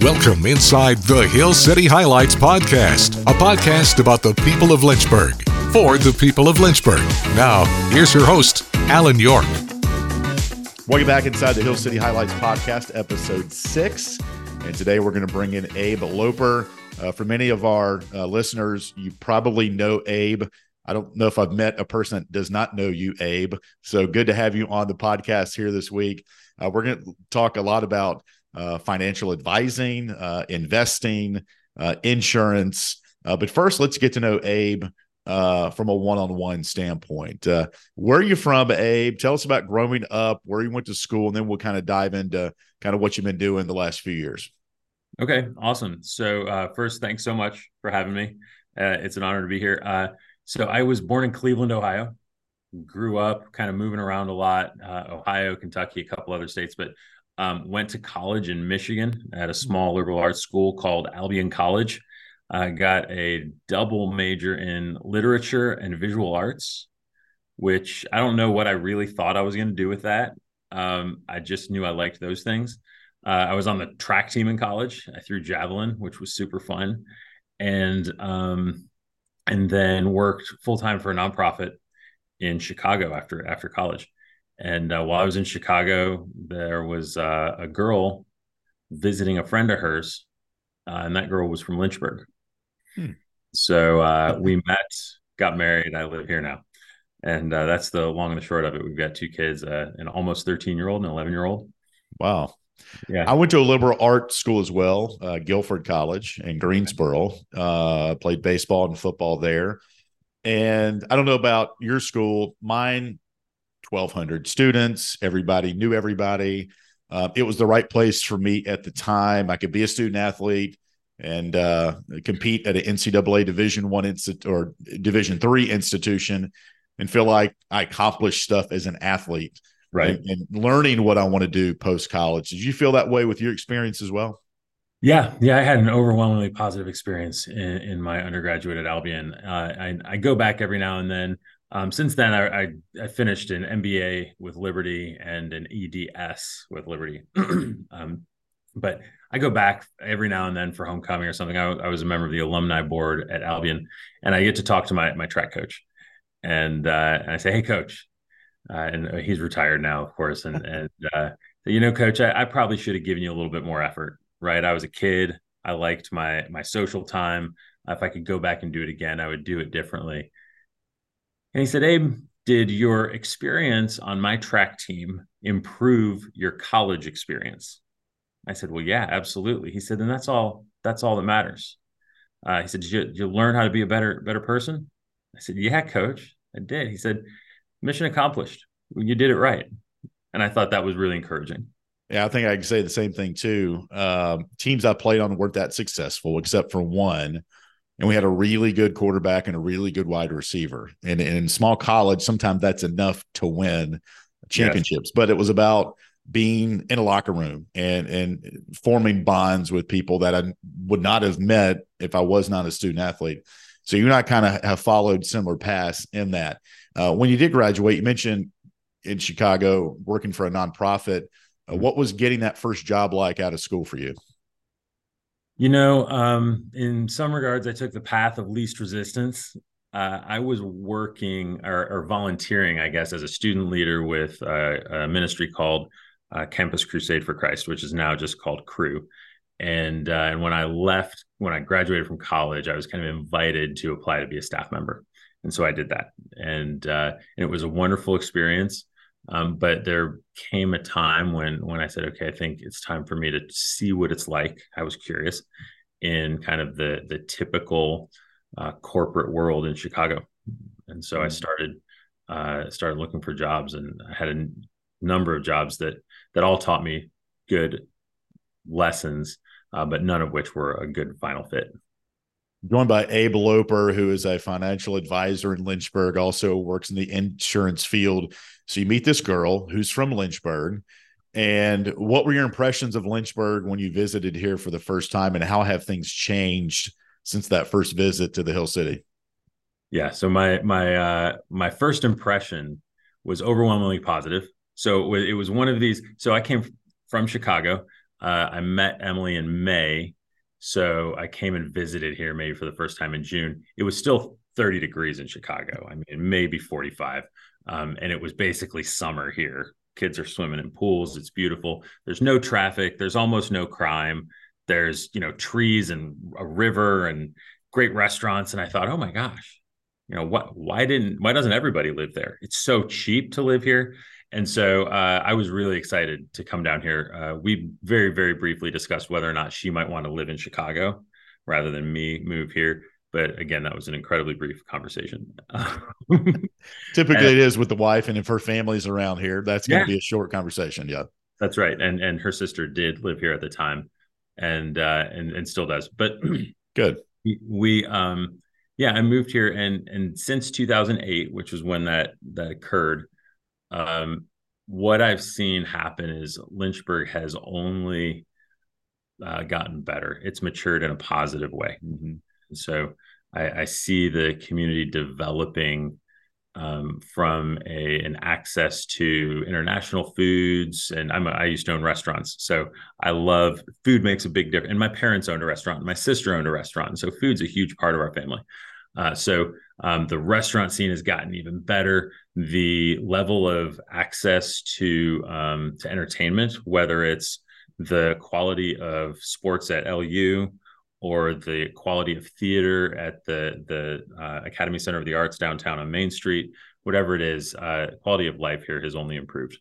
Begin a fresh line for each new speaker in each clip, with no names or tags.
Welcome inside the Hill City Highlights podcast, a podcast about the people of Lynchburg for the people of Lynchburg. Now, here's your host, Alan York.
Welcome back inside the Hill City Highlights podcast, episode six. And today we're going to bring in Abe Loper. Uh, for many of our uh, listeners, you probably know Abe. I don't know if I've met a person that does not know you, Abe. So good to have you on the podcast here this week. Uh, we're going to talk a lot about uh, financial advising, uh, investing, uh, insurance. Uh, but first, let's get to know Abe uh, from a one-on-one standpoint. Uh, where are you from, Abe? Tell us about growing up, where you went to school, and then we'll kind of dive into kind of what you've been doing the last few years.
Okay, awesome. So first, thanks so much for having me. it's an honor to be here. so I was born in Cleveland, Ohio. Grew up kind of moving around a lot, Ohio, Kentucky, a couple other states, but um, went to college in Michigan at a small liberal arts school called Albion College. I got a double major in literature and visual arts, which I don't know what I really thought I was going to do with that. Um, I just knew I liked those things. Uh, I was on the track team in college. I threw javelin, which was super fun, and um, and then worked full time for a nonprofit in Chicago after after college. And uh, while I was in Chicago, there was uh, a girl visiting a friend of hers, uh, and that girl was from Lynchburg. Hmm. So uh, we met, got married. I live here now, and uh, that's the long and the short of it. We've got two kids, uh, an almost thirteen year old and an eleven year old.
Wow. Yeah, I went to a liberal art school as well, Guilford College in Greensboro. played baseball and football there. And I don't know about your school. Mine 1,200 students. Everybody knew everybody. Uh, it was the right place for me at the time. I could be a student athlete and uh, compete at an NCAA Division One institute or Division Three institution, and feel like I accomplished stuff as an athlete.
Right.
And, and learning what I want to do post college. Did you feel that way with your experience as well?
Yeah, yeah, I had an overwhelmingly positive experience in, in my undergraduate at Albion. Uh, I, I go back every now and then um, since then, I, I, I, finished an MBA with Liberty and an EDS with Liberty. um, but I go back every now and then for homecoming or something. I, I, was a member of the alumni board at Albion, and I get to talk to my my track coach, and, uh, and I say, "Hey, coach," uh, and he's retired now, of course, and and uh, you know, coach, I, I probably should have given you a little bit more effort. Right? I was a kid. I liked my my social time. If I could go back and do it again, I would do it differently and he said, Abe, did your experience on my track team improve your college experience? I said, Well, yeah, absolutely. He said, Then that's all, that's all that matters. Uh, he said, did you, did you learn how to be a better, better person? I said, Yeah, coach, I did. He said, Mission accomplished. You did it right. And I thought that was really encouraging.
Yeah, I think I can say the same thing too. Um, teams I played on weren't that successful, except for one and we had a really good quarterback and a really good wide receiver. And, and in small college, sometimes that's enough to win championships. Yes. But it was about being in a locker room and and forming bonds with people that I would not have met if I was not a student athlete. So you and I kind of have followed similar paths in that. Uh, when you did graduate, you mentioned in Chicago working for a nonprofit. Uh, what was getting that first job like out of school for you?
You know, um, in some regards, I took the path of least resistance. Uh, I was working or, or, volunteering, I guess, as a student leader with uh, a ministry called uh, Campus Crusade for Christ, which is now just called Cru. And uh, and when I left, when I graduated from college, I was kind of invited to apply to be a staff member, and so I did that, and, uh, and it was a wonderful experience. Um, but there came a time when when I said, okay, I think it's time for me to see what it's like. I was curious in kind of the the typical uh, corporate world in Chicago, and so mm-hmm. I started uh, started looking for jobs, and I had a n- number of jobs that that all taught me good lessons, uh, but none of which were a good final fit
joined by Abe Loper, who is a financial advisor in Lynchburg, also works in the insurance field. So you meet this girl who's from Lynchburg. And what were your impressions of Lynchburg when you visited here for the first time, and how have things changed since that first visit to the Hill City?
Yeah, so my my uh, my first impression was overwhelmingly positive. So it was one of these. So I came from Chicago. Uh, I met Emily in May, so I came and visited here maybe for the first time in June. It was still 30 degrees in Chicago. I mean, maybe 45, um, and it was basically summer here. Kids are swimming in pools. It's beautiful. There's no traffic. There's almost no crime. There's you know trees and a river and great restaurants. And I thought, oh my gosh, you know what? Why didn't? Why doesn't everybody live there? It's so cheap to live here. And so uh, I was really excited to come down here. Uh, we very, very briefly discussed whether or not she might want to live in Chicago rather than me move here. But again, that was an incredibly brief conversation.
Typically, and, it is with the wife, and if her family's around here, that's going to yeah. be a short conversation. Yeah,
that's right. And and her sister did live here at the time, and uh, and and still does. But
good.
We um yeah, I moved here, and and since 2008, which was when that that occurred, um, what I've seen happen is Lynchburg has only uh, gotten better. It's matured in a positive way. Mm-hmm. So I, I, see the community developing um, from a an access to international foods, and I'm a, I used to own restaurants, so I love food. Makes a big difference. And my parents owned a restaurant, my sister owned a restaurant, and so food's a huge part of our family. Uh, so um, the restaurant scene has gotten even better. The level of access to um, to entertainment, whether it's the quality of sports at LU or the quality of theater at the the uh, Academy Center of the Arts downtown on Main Street, whatever it is, uh, quality of life here has only improved.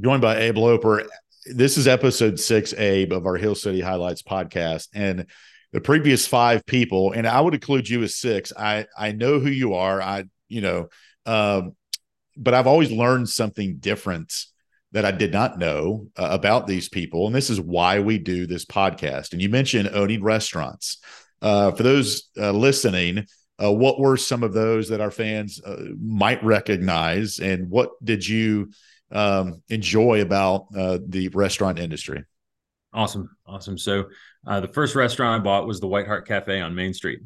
Joined by Abe Loper. This is episode six, Abe, of our Hill City Highlights podcast, and the previous five people, and I would include you as six. I I know who you are. I you know, um, but I've always learned something different that I did not know uh, about these people, and this is why we do this podcast. And you mentioned owning restaurants. Uh, for those uh, listening, uh, what were some of those that our fans uh, might recognize, and what did you um, enjoy about uh, the restaurant industry?
Awesome, awesome. So uh, the first restaurant I bought was the White Hart Cafe on Main Street,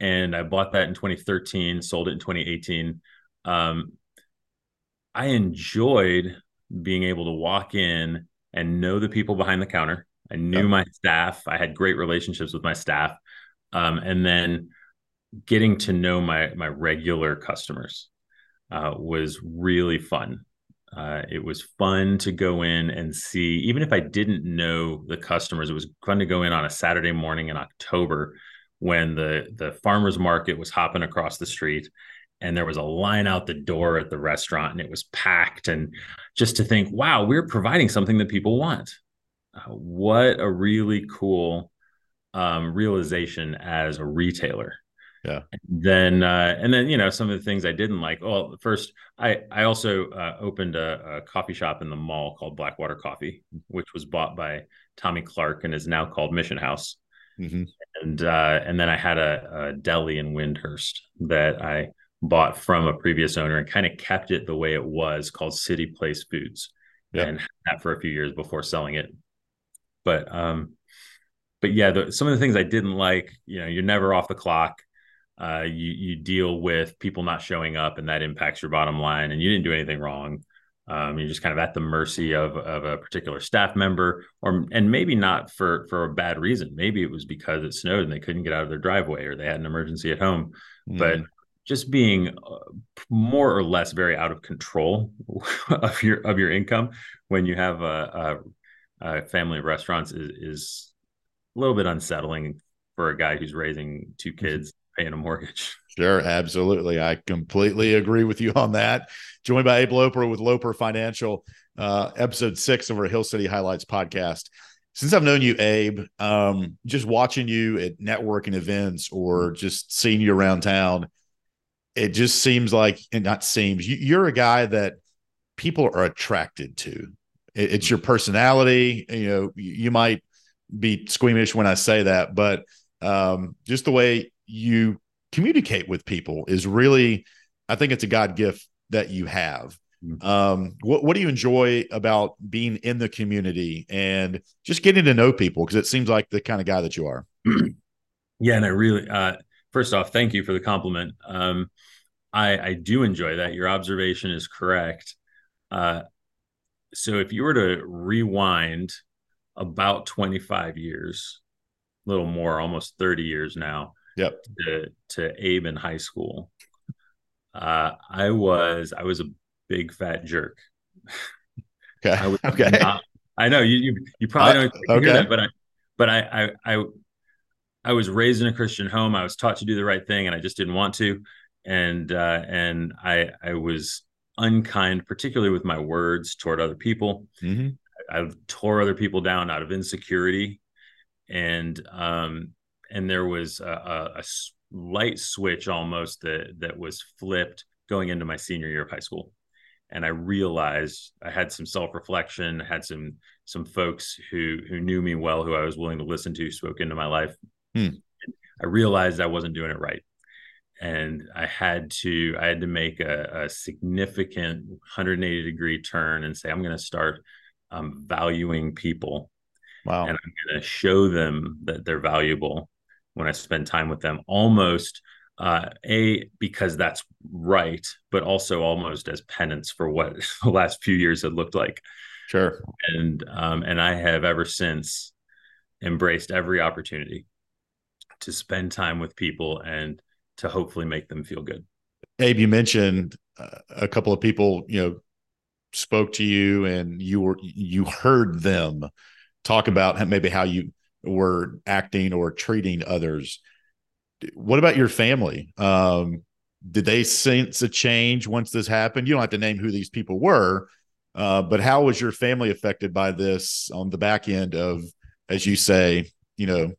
and I bought that in 2013, sold it in 2018. Um, I enjoyed being able to walk in and know the people behind the counter. I knew my staff. I had great relationships with my staff, um, and then getting to know my my regular customers uh, was really fun. Uh, it was fun to go in and see, even if I didn't know the customers, it was fun to go in on a Saturday morning in October when the the farmers market was hopping across the street and there was a line out the door at the restaurant and it was packed and just to think wow we're providing something that people want. Uh, what a really cool um, realization as a retailer
yeah.
then uh, and then you know some of the things I didn't like. Well, first I I also uh, opened a, a, coffee shop in the mall called Blackwater Coffee, which was bought by Tommy Clark and is now called Mission House. Mm-hmm. And uh, and then I had a, a deli in Wyndhurst that I bought from a previous owner and kind of kept it the way it was called City Place Foods, yeah. and that for a few years before selling it. But um, but yeah, the, some of the things I didn't like, you know, you're never off the clock uh, you you deal with people not showing up, and that impacts your bottom line. And you didn't do anything wrong. Um, you're just kind of at the mercy of of a particular staff member, or and maybe not for for a bad reason. Maybe it was because it snowed and they couldn't get out of their driveway, or they had an emergency at home. Mm. But just being uh, more or less very out of control of your of your income when you have a, a, a family of restaurants is, is a little bit unsettling for a guy who's raising two mm-hmm. kids paying a mortgage.
Sure, absolutely. I completely agree with you on that. Joined by Abe Loper with Loper Financial, uh, episode six of our Hill City Highlights podcast. Since I've known you, Abe, um, just watching you at networking events or just seeing you around town, it just seems like, and not seems, you, are a guy that people are attracted to. It, it's your personality. You know, you might be squeamish when I say that, but um, just the way you communicate with people is really, I think it's a God gift that you have. Mm-hmm. Um, what, what do you enjoy about being in the community and just getting to know people? Because it seems like the kind of guy that you are.
yeah, and I really, uh, first off, thank you for the compliment. Um, I, I do enjoy that. Your observation is correct. Uh, so if you were to rewind about 25 years, a little more, almost 30 years now.
Yep.
To, to Abe in high school. Uh, I was I was a big fat jerk.
Okay.
I
okay.
Not, I know you you, you probably don't
uh, okay.
that, but I but I, I I I was raised in a Christian home. I was taught to do the right thing, and I just didn't want to. And uh, and I I was unkind, particularly with my words toward other people.
Mm-hmm.
I, I tore other people down out of insecurity, and um and there was a, a, a light switch almost that that was flipped going into my senior year of high school. And i realized i had some self-reflection had some some folks who who knew me well who i was willing to listen to spoke into my life.
Hmm.
i realized i wasn't doing it right. And i had to i had to make a, a significant 180 degree turn and say i'm going to start um, valuing people.
Wow.
And i'm going to show them that they're valuable when I spend time with them, almost uh, a because that's right, but also almost as penance for what the last few years had looked like.
Sure.
And um, and I have ever since embraced every opportunity to spend time with people and to hopefully make them feel good.
Abe, you mentioned uh, a couple of people, you know, spoke to you and you were you heard them talk about maybe how you were acting or treating others. What about your family? Um, did they sense a change once this happened? You don't have to name who these people were, uh, but how was your family affected by this on the back end of, as you say, you know,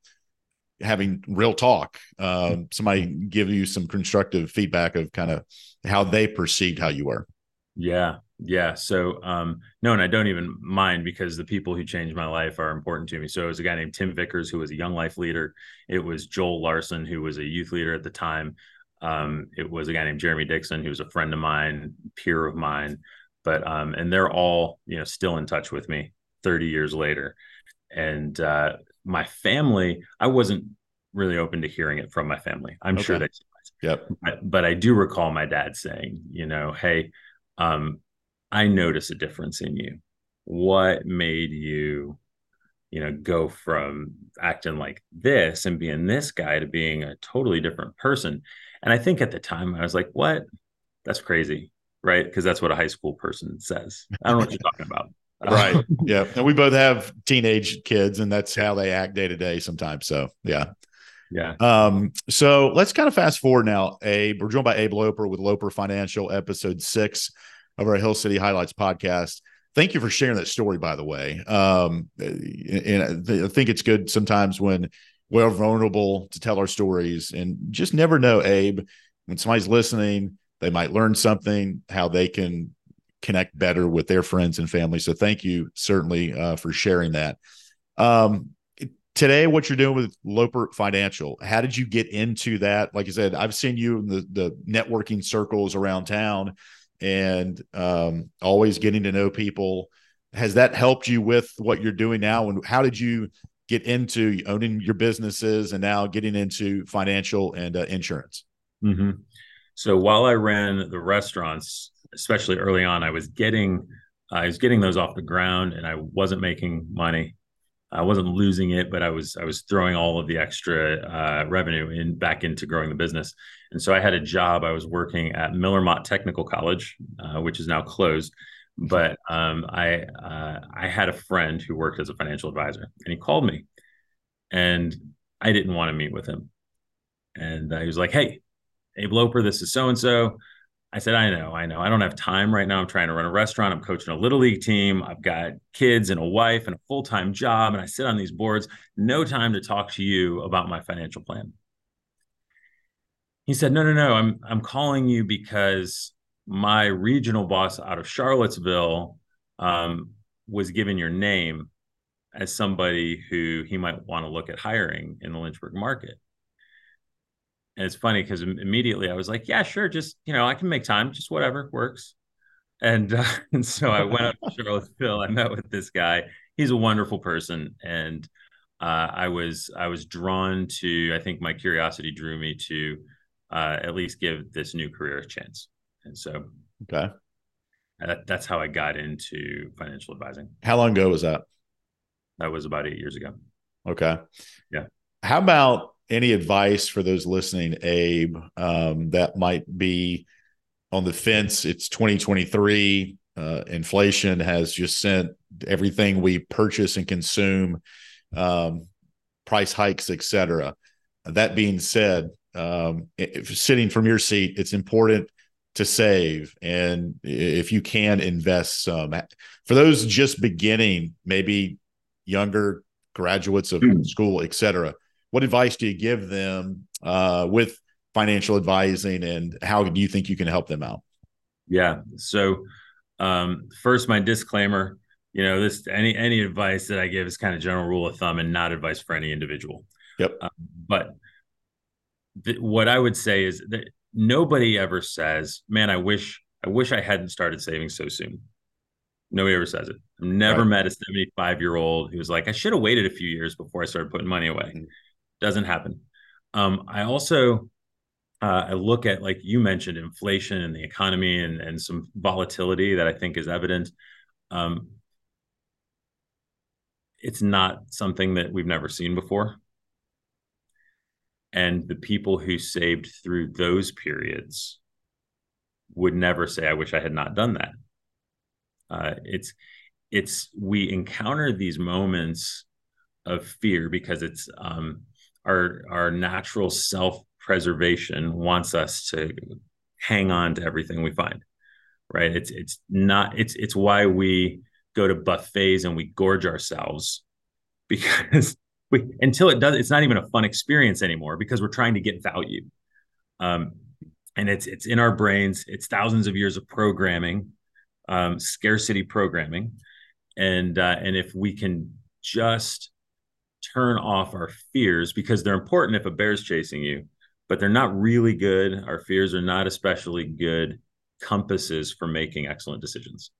having real talk? Um, somebody give you some constructive feedback of kind of how they perceived how you were.
Yeah, yeah. So um no, and I don't even mind because the people who changed my life are important to me. So it was a guy named Tim Vickers who was a young life leader. It was Joel Larson who was a youth leader at the time. Um, it was a guy named Jeremy Dixon who was a friend of mine, peer of mine. But um, and they're all you know still in touch with me 30 years later. And uh, my family, I wasn't really open to hearing it from my family. I'm
Okay.
sure they
Yep.
but, but I do recall my dad saying, you know, hey, um, I notice a difference in you. What made you, you know, go from acting like this and being this guy to being a totally different person? And I think at the time I was like, what? That's crazy, right? Because that's what a high school person says. I don't know what you're talking about.
Right. yeah. And we both have teenage kids, and that's how they act day to day sometimes. So, yeah.
Yeah.
Um, so let's kind of fast forward now. Abe, we're joined by Abe Loper with Loper Financial, episode six of our Hill City Highlights podcast. Thank you for sharing that story, by the way. Um, and I think it's good sometimes when we're vulnerable to tell our stories and just never know, Abe, when somebody's listening, they might learn something, how they can connect better with their friends and family. So thank you certainly uh, for sharing that. Um, today what you're doing with Loper Financial. How did you get into that? Like I said, I've seen you in the the networking circles around town and um, always getting to know people. Has that helped you with what you're doing now? And how did you get into owning your businesses and now getting into financial and uh, insurance?
Mm-hmm. So while I ran the restaurants, especially early on, I was getting I was getting those off the ground, and I wasn't making money. I wasn't losing it, but I was I was throwing all of the extra uh, revenue in back into growing the business. And so I had a job. I was working at Miller-Motte Technical College, uh, which is now closed. But um, I uh, I had a friend who worked as a financial advisor, and he called me, and I didn't want to meet with him. And uh, he was like, "Hey, Abe Loper, this is so and so." I said, I know, I know. I don't have time right now. I'm trying to run a restaurant. I'm coaching a little league team. I've got kids and a wife and a full time job. And I sit on these boards. No time to talk to you about my financial plan. He said, No, no, no. I'm I'm calling you because my regional boss out of Charlottesville um, was given your name as somebody who he might want to look at hiring in the Lynchburg market. And it's funny because immediately I was like, yeah, sure. Just, you know, I can make time, just whatever works. And, uh, and so I went up to Charlottesville. I met with this guy. He's a wonderful person. And uh, I was, I was drawn to, I think my curiosity drew me to uh, at least give this new career a chance. And so
Okay.
that, that's how I got into financial advising.
How long ago was that?
That was about eight years ago.
Okay.
Yeah.
How about any advice for those listening, Abe, um, that might be on the fence? It's 2023. Uh, inflation has just sent everything we purchase and consume, um, price hikes, etc. That being said, um, if, sitting from your seat, it's important to save and if you can invest some. For those just beginning, maybe younger graduates of mm. school, etc what advice do you give them uh, with financial advising and how do you think you can help them out?
Yeah. So um, first my disclaimer you know this any any advice that i give is kind of general rule of thumb and not advice for any individual.
Yep.
Uh, but th- what i would say is that nobody ever says man i wish i wish i hadn't started saving so soon. Nobody ever says it. I've never right. met a 75 year old who was like i should have waited a few years before i started putting money away. Mm-hmm doesn't happen. Um, I also uh, I look at like you mentioned inflation and the economy and and some volatility that I think is evident. Um, it's not something that we've never seen before. And the people who saved through those periods would never say, "I wish I had not done that." Uh, it's it's we encounter these moments of fear because it's um, our our natural self preservation wants us to hang on to everything we find right? It's it's not it's it's why we go to buffets and we gorge ourselves because we until it does it's not even a fun experience anymore because we're trying to get value. Um, and it's it's in our brains. It's thousands of years of programming um, scarcity programming. And uh, and if we can just turn off our fears because they're important if a bear's chasing you, but they're not really good. Our fears are not especially good compasses for making excellent decisions.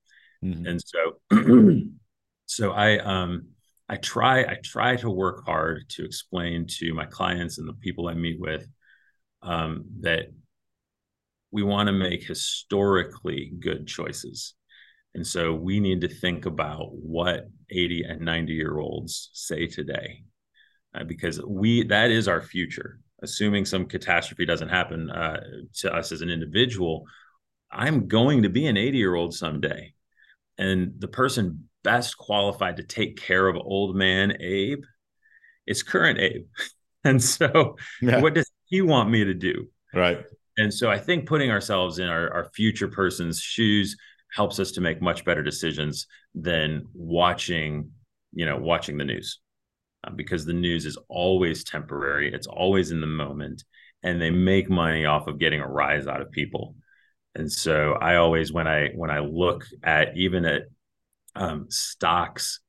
Mm-hmm. And so, so I, um, I try, I try to work hard to explain to my clients and the people I meet with um, that we want to make historically good choices. And so we need to think about what 80 and 90 year olds say today, uh, because we that is our future. Assuming some catastrophe doesn't happen uh, to us as an individual, I'm going to be an 80 year old someday. And the person best qualified to take care of old man Abe is current Abe. And so, yeah. what does he want me to do?
Right.
And so, I think putting ourselves in our, our future person's shoes helps us to make much better decisions than watching you know watching the news. Uh, because the news is always temporary. It's always in the moment and they make money off of getting a rise out of people. And so i always when i when i look at even at um, stocks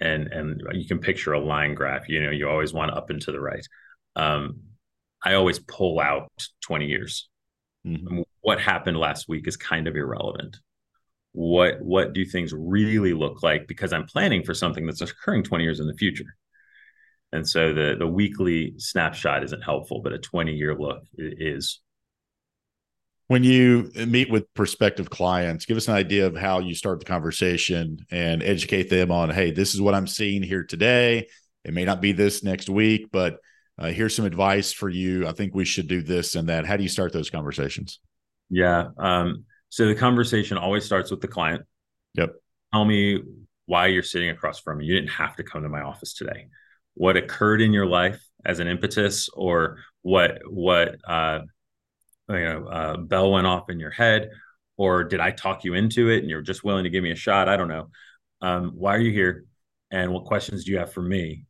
and and you can picture a line graph you know you always want up and to the right. Um, i always pull out 20 years. Mm-hmm. what happened last week is kind of irrelevant what what do things really look like because i'm planning for something that's occurring 20 years in the future. And so the the weekly snapshot isn't helpful but a 20 year look is
when you meet with prospective clients give us an idea of how you start the conversation and educate them on hey this is what i'm seeing here today. It may not be this next week but uh, here's some advice for you. I think we should do this and that. How do you start those conversations?
Yeah um, so the conversation always starts with the client.
Yep.
Tell me why you're sitting across from me. You didn't have to come to my office today. What occurred in your life as an impetus, or what what uh, you know uh, bell went off in your head, or did I talk you into it and you're just willing to give me a shot? I don't know. Um, why are you here, and what questions do you have for me?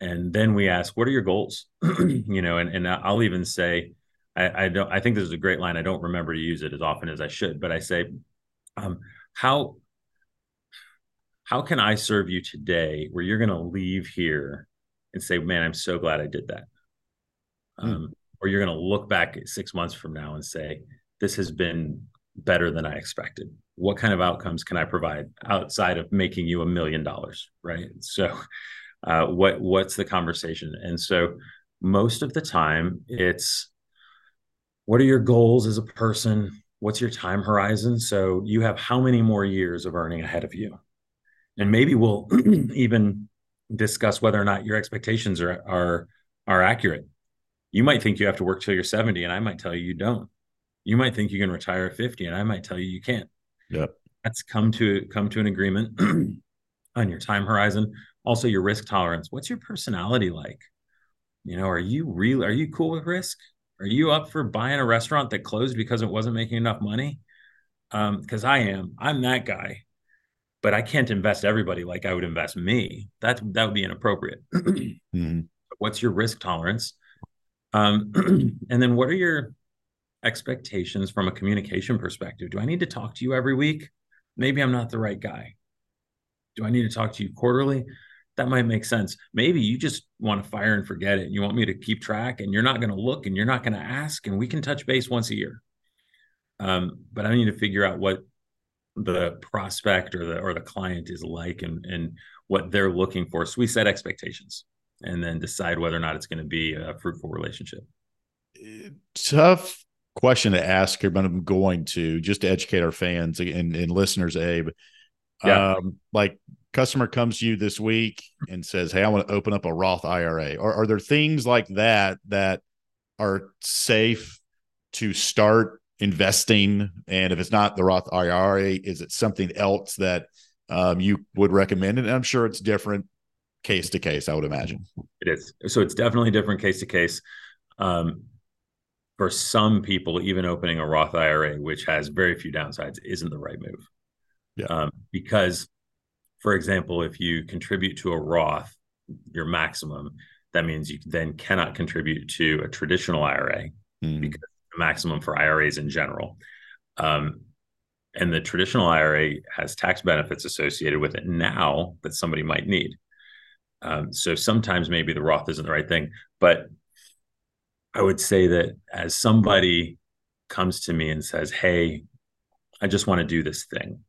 And then we ask, what are your goals? you know, and and I'll even say, I, I, don't. I think this is a great line. I don't remember to use it as often as I should, but I say, um, "How how can I serve you today?" Where you're going to leave here and say, "Man, I'm so glad I did that," hmm. um, or you're going to look back six months from now and say, "This has been better than I expected." What kind of outcomes can I provide outside of making you a million dollars? Right. So, uh, what what's the conversation? And so, most of the time, it's what are your goals as a person? What's your time horizon? So you have how many more years of earning ahead of you? And maybe we'll even discuss whether or not your expectations are are are accurate. You might think you have to work till you're 70, and I might tell you you don't. You might think you can retire at 50, and I might tell you you can't.
Yep.
Let's come to come to an agreement on your time horizon, also your risk tolerance. What's your personality like? You know, are you real? Are you cool with risk? Are you up for buying a restaurant that closed because it wasn't making enough money? Because um, I am. I'm that guy but I can't invest everybody like I would invest me. That that would be inappropriate. mm-hmm. What's your risk tolerance? Um, and then what are your expectations from a communication perspective? Do I need to talk to you every week? Maybe I'm not the right guy. Do I need to talk to you quarterly? That might make sense. Maybe you just want to fire and forget it. You want me to keep track and you're not going to look and you're not going to ask and we can touch base once a year. Um, but I need to figure out what the prospect or the or the client is like and and what they're looking for. So we set expectations and then decide whether or not it's going to be a fruitful relationship.
Tough question to ask here, but I'm going to just to educate our fans and, and listeners, Abe. Yeah. Um, like customer comes to you this week and says, Hey, I want to open up a Roth IRA. Or are there things like that that are safe to start investing? And if it's not the Roth IRA, is it something else that um, you would recommend? And I'm sure it's different case to case, I would imagine.
It is. So it's definitely different case to case. Um, for some people, even opening a Roth IRA, which has very few downsides, isn't the right move.
Yeah.
Um, because, for example, if you contribute to a Roth, your maximum, that means you then cannot contribute to a traditional IRA mm. because the maximum for IRAs in general. Um, and the traditional IRA has tax benefits associated with it now that somebody might need. Um, so sometimes maybe the Roth isn't the right thing, but I would say that as somebody comes to me and says, "Hey, I just want to do this thing,"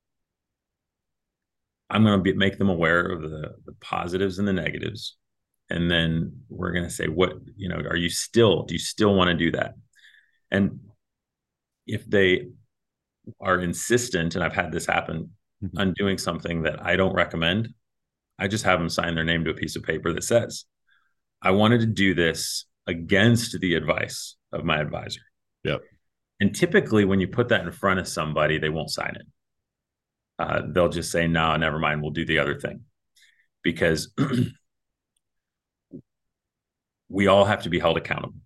I'm going to make them aware of the, the positives and the negatives, and then we're going to say, "What you know? Are you still? Do you still want to do that?" And if they are insistent, and I've had this happen mm-hmm. on doing something that I don't recommend, I just have them sign their name to a piece of paper that says, I wanted to do this against the advice of my advisor.
Yep.
And typically, when you put that in front of somebody, they won't sign it. Uh, they'll just say, no, never mind, we'll do the other thing. Because we all have to be held accountable.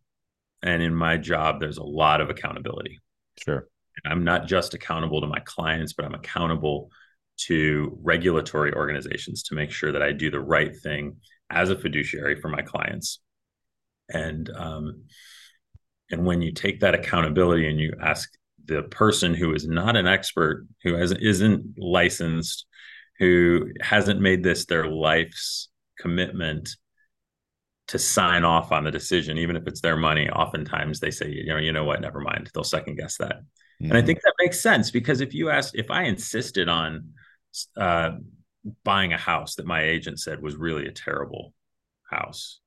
And in my job, there's a lot of accountability.
Sure.
And I'm not just accountable to my clients, but I'm accountable to regulatory organizations to make sure that I do the right thing as a fiduciary for my clients. And um, and when you take that accountability and you ask the person who is not an expert, who has isn't licensed, who hasn't made this their life's commitment to sign off on the decision, even if it's their money. Oftentimes they say, you know, you know what, never mind. They'll second guess that. Mm-hmm. And I mm-hmm. think that makes sense because if you ask, if I insisted on uh, buying a house that my agent said was really a terrible house,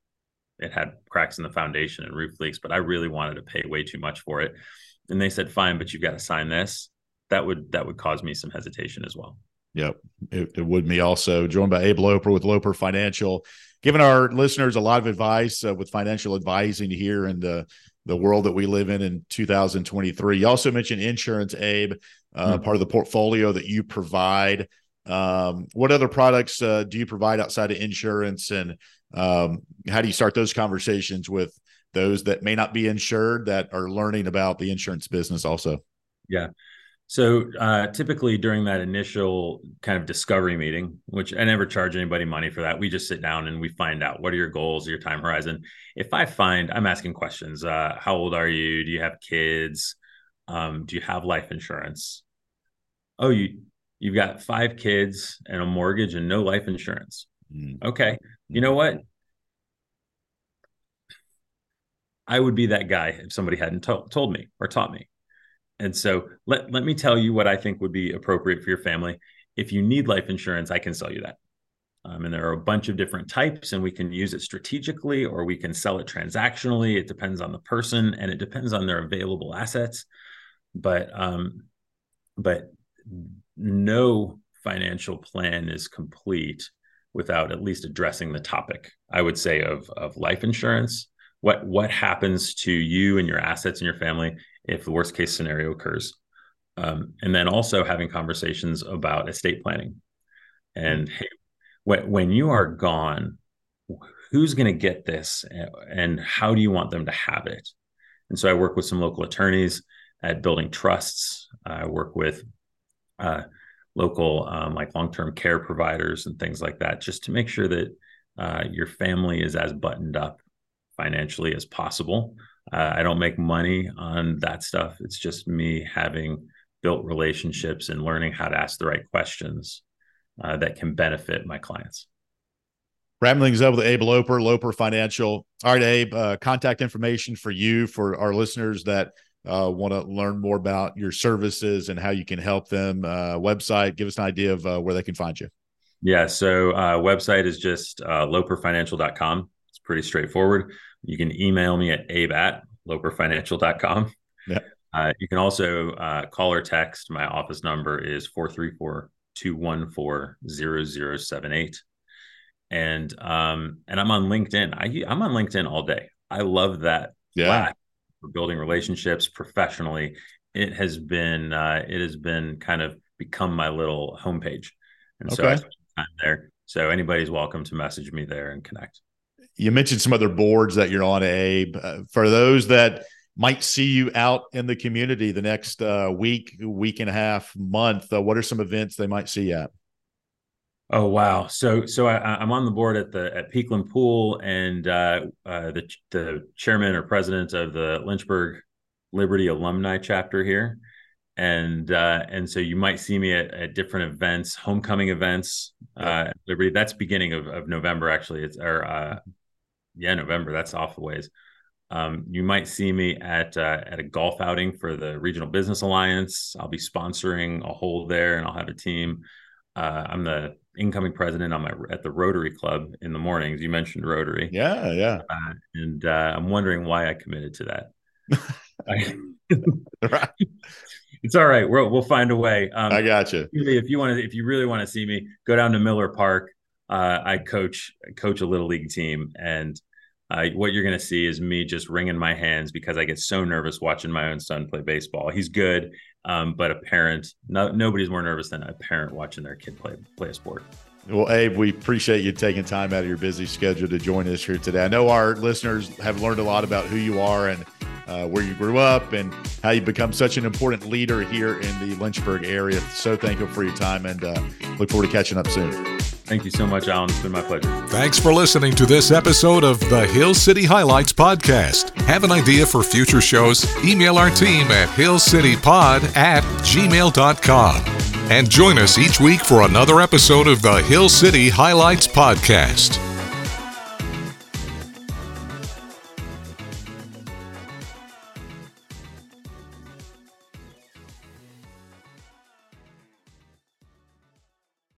it had cracks in the foundation and roof leaks, but I really wanted to pay way too much for it. And they said, fine, but you've got to sign this. That would that would cause me some hesitation as well.
Yep. It, it would me also. Joined by Abe Loper with Loper Financial giving our listeners a lot of advice uh, with financial advising here in the the world that we live in in 2023. You also mentioned insurance, Abe, uh, mm-hmm. part of the portfolio that you provide. Um, what other products uh, do you provide outside of insurance, and um, how do you start those conversations with those that may not be insured that are learning about the insurance business? Also,
yeah. So uh, typically during that initial kind of discovery meeting, which I never charge anybody money for that, we just sit down and we find out what are your goals, your time horizon. If I find I'm asking questions, uh, how old are you? Do you have kids? Um, do you have life insurance? Oh, you you've got five kids and a mortgage and no life insurance. Mm. Okay, you know what? I would be that guy if somebody hadn't to- told me or taught me. And so let, let me tell you what I think would be appropriate for your family. If you need life insurance, I can sell you that. Um, and there are a bunch of different types, and we can use it strategically or we can sell it transactionally. It depends on the person and it depends on their available assets. But um, but no financial plan is complete without at least addressing the topic. I would say of of life insurance. What what happens to you and your assets and your family if the worst case scenario occurs? Um, and then also having conversations about estate planning. And hey, when, when you are gone, who's going to get this and how do you want them to have it? And so I work with some local attorneys at building trusts. I work with uh, local um, like long-term care providers and things like that, just to make sure that uh, your family is as buttoned up financially as possible. Uh, I don't make money on that stuff. It's just me having built relationships and learning how to ask the right questions uh, that can benefit my clients.
Wrapping things up with Abe Loper, Loper Financial. All right, Abe, uh, contact information for you, for our listeners that uh, want to learn more about your services and how you can help them. Uh, website, give us an idea of uh, where they can find you.
Yeah, so uh, website is just uh, loperfinancial.com. Pretty straightforward. You can email me at abe at loperfinancial.com. Yeah. Uh, you can also uh, call or text. My office number is 434 214 0078. And um, and I'm on LinkedIn. I I'm on LinkedIn all day. I love that.
Yeah.
For building relationships professionally. It has been uh, it has been kind of become my little homepage. And so okay. I spend time there. So anybody's welcome to message me there and connect.
You mentioned some other boards that you're on, Abe. Uh, for those that might see you out in the community the next uh, week, week and a half, month? Uh, what are some events they might see at?
Oh wow! So so I, am on the board at the at Peakland Pool, and uh, uh, the the chairman or president of the Lynchburg Liberty alumni chapter here, and uh, and so you might see me at, at different events, homecoming events, uh, Liberty. That's beginning of, of November actually. It's or uh, yeah, November. That's off the ways. Um, you might see me at uh, at a golf outing for the Regional Business Alliance. I'll be sponsoring a hole there, and I'll have a team. Uh, I'm the incoming president on my at the Rotary Club in the mornings. You mentioned Rotary,
yeah, yeah,
uh, and uh, I'm wondering why I committed to that. right. It's all right. We'll we'll find a way.
Um, I got you.
If you want to, if you really want to see me, go down to Miller Park. Uh, I coach coach a little league team, and uh, what you're going to see is me just wringing my hands because I get so nervous watching my own son play baseball. He's good, um, but a parent, no, nobody's more nervous than a parent watching their kid play play a sport.
Well, Abe, we appreciate you taking time out of your busy schedule to join us here today. I know our listeners have learned a lot about who you are and uh, where you grew up and how you've become such an important leader here in the Lynchburg area. So thankful for your time and uh, look forward to catching up soon.
Thank you so much, Alan. It's been my pleasure.
Thanks for listening to this episode of the Hill City Highlights Podcast. Have an idea for future shows? Email our team at hillcitypod at gmail.com. And join us each week for another episode of the Hill City Highlights Podcast.